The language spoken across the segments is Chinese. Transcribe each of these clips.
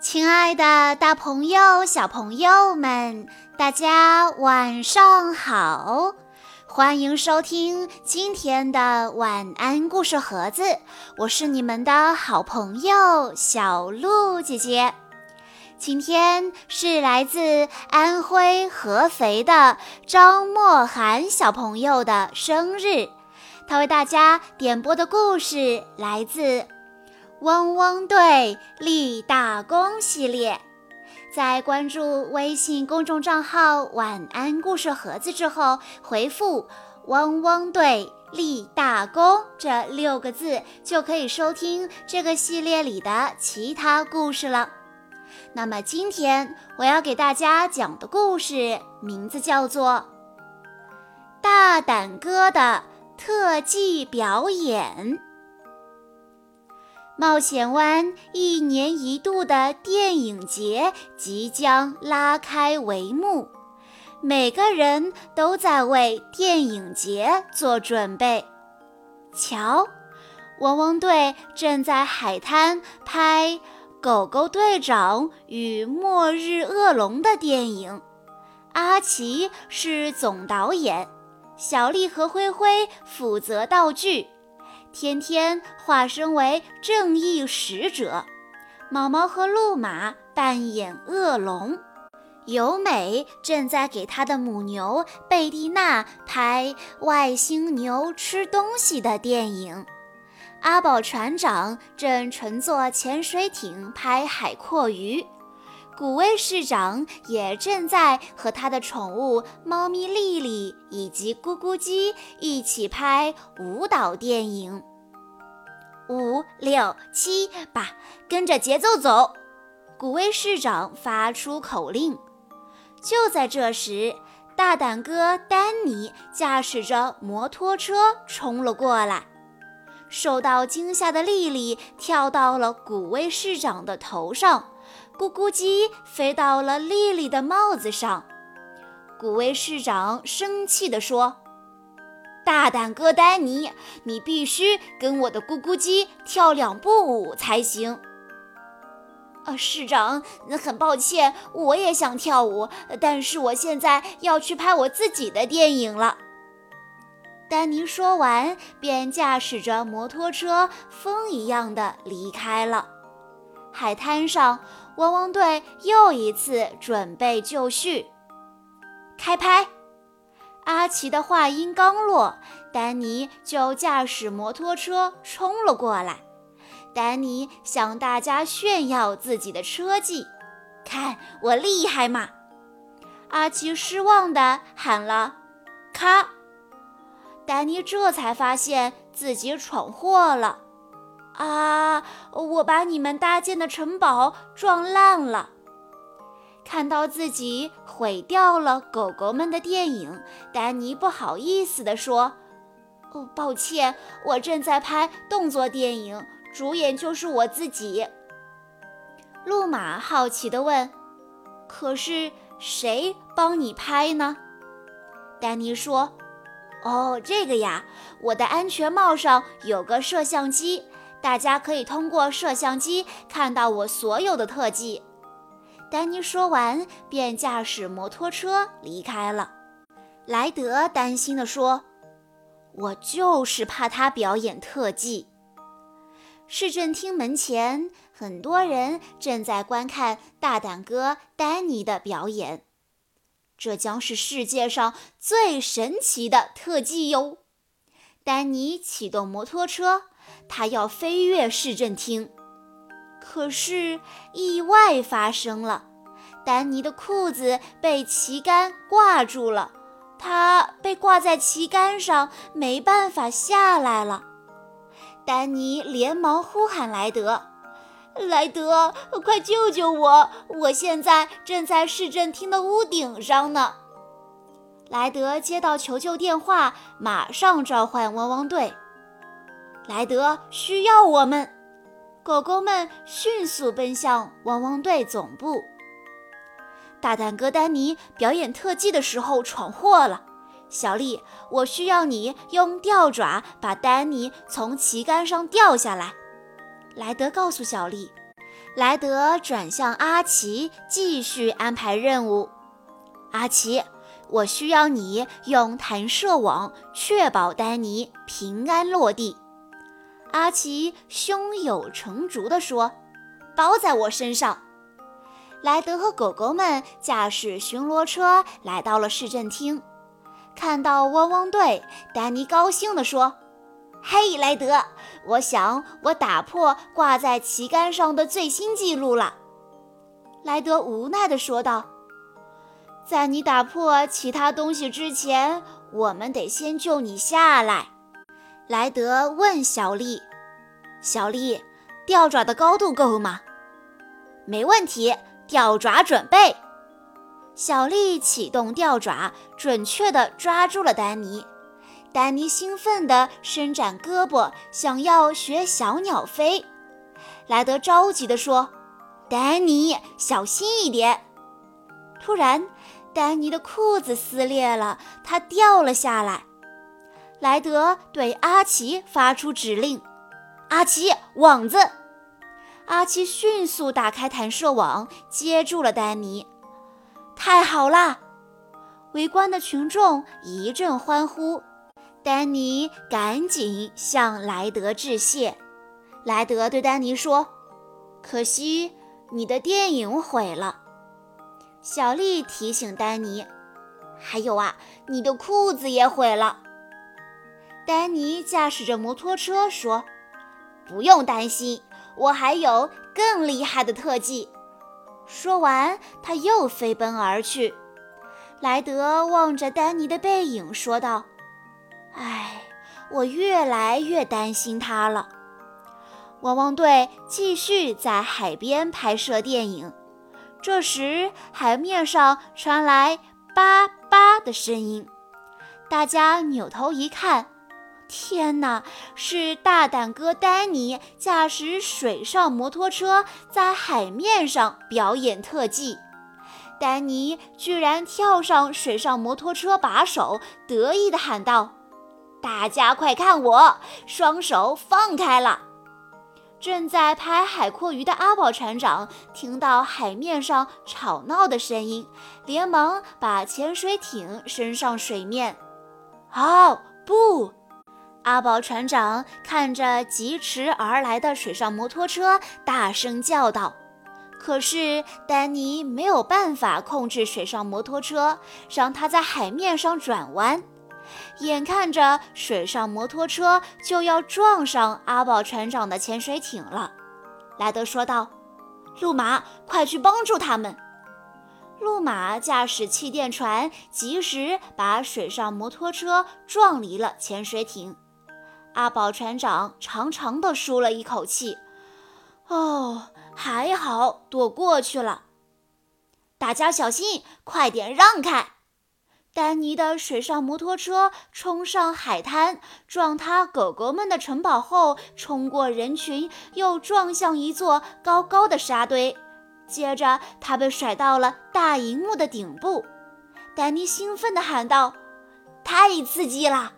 亲爱的，大朋友、小朋友们，大家晚上好！欢迎收听今天的晚安故事盒子，我是你们的好朋友小鹿姐姐。今天是来自安徽合肥的张默涵小朋友的生日，他为大家点播的故事来自。汪汪队立大功系列，在关注微信公众账号“晚安故事盒子”之后，回复“汪汪队立大功”这六个字，就可以收听这个系列里的其他故事了。那么今天我要给大家讲的故事名字叫做《大胆哥的特技表演》。冒险湾一年一度的电影节即将拉开帷幕，每个人都在为电影节做准备。瞧，汪汪队正在海滩拍《狗狗队长与末日恶龙》的电影，阿奇是总导演，小丽和灰灰负责道具。天天化身为正义使者，毛毛和路马扮演恶龙，尤美正在给她的母牛贝蒂娜拍外星牛吃东西的电影，阿宝船长正乘坐潜水艇拍海阔鱼，古威市长也正在和他的宠物猫咪丽丽以及咕咕鸡一起拍舞蹈电影。五六七八，跟着节奏走！古威市长发出口令。就在这时，大胆哥丹尼驾驶着摩托车冲了过来。受到惊吓的丽丽跳到了古威市长的头上，咕咕鸡飞到了丽丽的帽子上。古威市长生气地说。大胆哥丹尼，你必须跟我的咕咕鸡跳两步舞才行。啊，市长，很抱歉，我也想跳舞，但是我现在要去拍我自己的电影了。丹尼说完，便驾驶着摩托车风一样的离开了。海滩上，汪汪队又一次准备就绪，开拍。阿奇的话音刚落，丹尼就驾驶摩托车冲了过来。丹尼向大家炫耀自己的车技：“看我厉害吗？”阿奇失望地喊了：“咔！”丹尼这才发现自己闯祸了。啊！我把你们搭建的城堡撞烂了。看到自己毁掉了狗狗们的电影，丹尼不好意思地说：“哦，抱歉，我正在拍动作电影，主演就是我自己。”路马好奇地问：“可是谁帮你拍呢？”丹尼说：“哦，这个呀，我的安全帽上有个摄像机，大家可以通过摄像机看到我所有的特技。”丹尼说完，便驾驶摩托车离开了。莱德担心地说：“我就是怕他表演特技。”市政厅门前，很多人正在观看大胆哥丹尼的表演。这将是世界上最神奇的特技哟！丹尼启动摩托车，他要飞越市政厅。可是意外发生了，丹尼的裤子被旗杆挂住了，他被挂在旗杆上，没办法下来了。丹尼连忙呼喊莱德：“莱德，快救救我！我现在正在市政厅的屋顶上呢。”莱德接到求救电话，马上召唤汪汪队。莱德需要我们。狗狗们迅速奔向汪汪队总部。大胆哥丹尼表演特技的时候闯祸了，小丽，我需要你用吊爪把丹尼从旗杆上吊下来。莱德告诉小丽。莱德转向阿奇，继续安排任务。阿奇，我需要你用弹射网确保丹尼平安落地。阿奇胸有成竹地说：“包在我身上。”莱德和狗狗们驾驶巡逻车来到了市政厅。看到汪汪队，丹尼高兴地说：“嘿，莱德，我想我打破挂在旗杆上的最新纪录了。”莱德无奈地说道：“在你打破其他东西之前，我们得先救你下来。”莱德问小丽：“小丽，吊爪的高度够吗？”“没问题，吊爪准备。”小丽启动吊爪，准确地抓住了丹尼。丹尼兴奋地伸展胳膊，想要学小鸟飞。莱德着急地说：“丹尼，小心一点！”突然，丹尼的裤子撕裂了，他掉了下来。莱德对阿奇发出指令：“阿奇，网子！”阿奇迅速打开弹射网，接住了丹尼。太好啦！围观的群众一阵欢呼。丹尼赶紧向莱德致谢。莱德对丹尼说：“可惜你的电影毁了。”小丽提醒丹尼：“还有啊，你的裤子也毁了。”丹尼驾驶着摩托车说：“不用担心，我还有更厉害的特技。”说完，他又飞奔而去。莱德望着丹尼的背影，说道：“唉，我越来越担心他了。”汪汪队继续在海边拍摄电影。这时，海面上传来“叭叭”的声音。大家扭头一看。天哪！是大胆哥丹尼驾驶水上摩托车在海面上表演特技。丹尼居然跳上水上摩托车把手，得意地喊道：“大家快看我，双手放开了！”正在拍海阔鱼的阿宝船长听到海面上吵闹的声音，连忙把潜水艇升上水面。哦，不！阿宝船长看着疾驰而来的水上摩托车，大声叫道：“可是丹尼没有办法控制水上摩托车，让它在海面上转弯。眼看着水上摩托车就要撞上阿宝船长的潜水艇了，莱德说道：‘路马，快去帮助他们！’路马驾驶气垫船，及时把水上摩托车撞离了潜水艇。”阿宝船长长长的舒了一口气，哦，还好躲过去了。大家小心，快点让开！丹尼的水上摩托车冲上海滩，撞塌狗狗们的城堡后，冲过人群，又撞向一座高高的沙堆。接着，他被甩到了大荧幕的顶部。丹尼兴奋地喊道：“太刺激了！”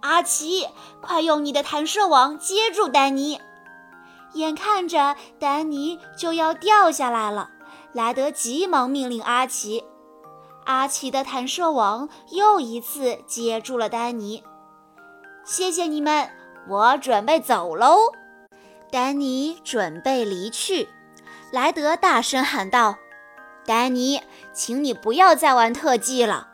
阿奇，快用你的弹射网接住丹尼！眼看着丹尼就要掉下来了，莱德急忙命令阿奇。阿奇的弹射网又一次接住了丹尼。谢谢你们，我准备走喽。丹尼准备离去，莱德大声喊道：“丹尼，请你不要再玩特技了。”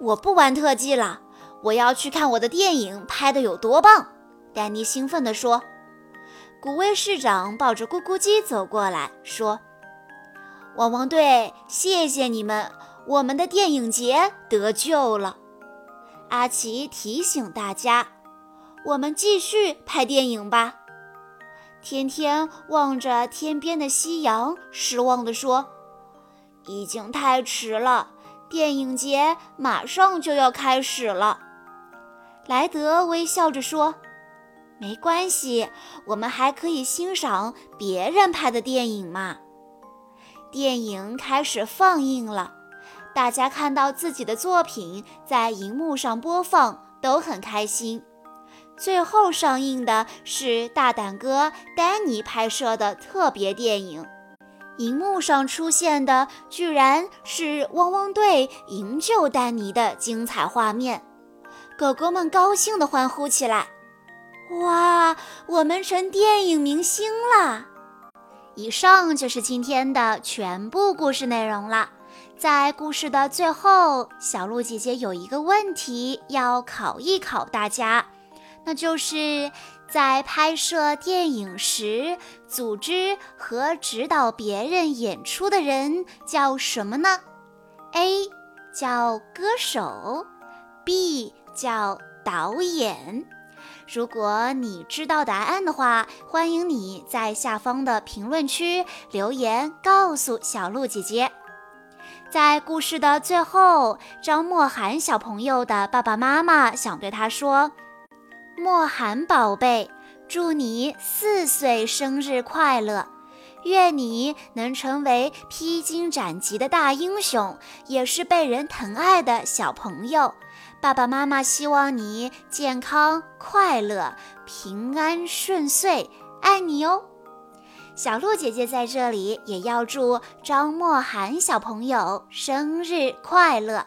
我不玩特技了。我要去看我的电影拍的有多棒！丹尼兴奋地说。古威市长抱着咕咕鸡走过来说：“汪汪队，谢谢你们，我们的电影节得救了。”阿奇提醒大家：“我们继续拍电影吧。”天天望着天边的夕阳，失望地说：“已经太迟了，电影节马上就要开始了。”莱德微笑着说：“没关系，我们还可以欣赏别人拍的电影嘛。”电影开始放映了，大家看到自己的作品在荧幕上播放，都很开心。最后上映的是大胆哥丹尼拍摄的特别电影，荧幕上出现的居然是汪汪队营救丹尼的精彩画面，狗狗们高兴地欢呼起来：“哇，我们成电影明星了！”以上就是今天的全部故事内容了。在故事的最后，小鹿姐姐有一个问题要考一考大家。那就是在拍摄电影时，组织和指导别人演出的人叫什么呢？A 叫歌手，B 叫导演。如果你知道答案的话，欢迎你在下方的评论区留言告诉小鹿姐姐。在故事的最后，张默涵小朋友的爸爸妈妈想对他说。莫寒宝贝，祝你四岁生日快乐！愿你能成为披荆斩棘的大英雄，也是被人疼爱的小朋友。爸爸妈妈希望你健康快乐、平安顺遂，爱你哦！小鹿姐姐在这里也要祝张默涵小朋友生日快乐！